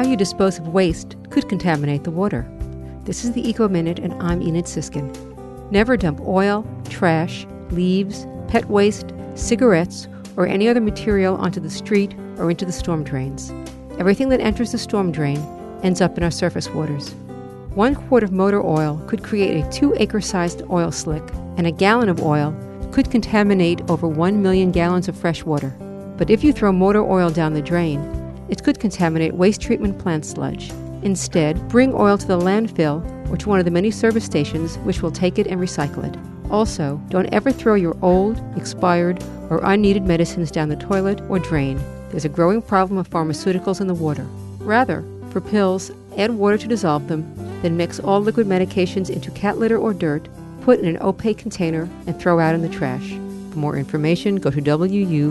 how you dispose of waste could contaminate the water. This is the Eco Minute, and I'm Enid Sisskin. Never dump oil, trash, leaves, pet waste, cigarettes, or any other material onto the street or into the storm drains. Everything that enters the storm drain ends up in our surface waters. One quart of motor oil could create a two acre sized oil slick, and a gallon of oil could contaminate over 1 million gallons of fresh water. But if you throw motor oil down the drain, it could contaminate waste treatment plant sludge. Instead, bring oil to the landfill or to one of the many service stations which will take it and recycle it. Also, don't ever throw your old, expired, or unneeded medicines down the toilet or drain. There's a growing problem of pharmaceuticals in the water. Rather, for pills, add water to dissolve them, then mix all liquid medications into cat litter or dirt, put in an opaque container, and throw out in the trash. For more information, go to wuwf.org.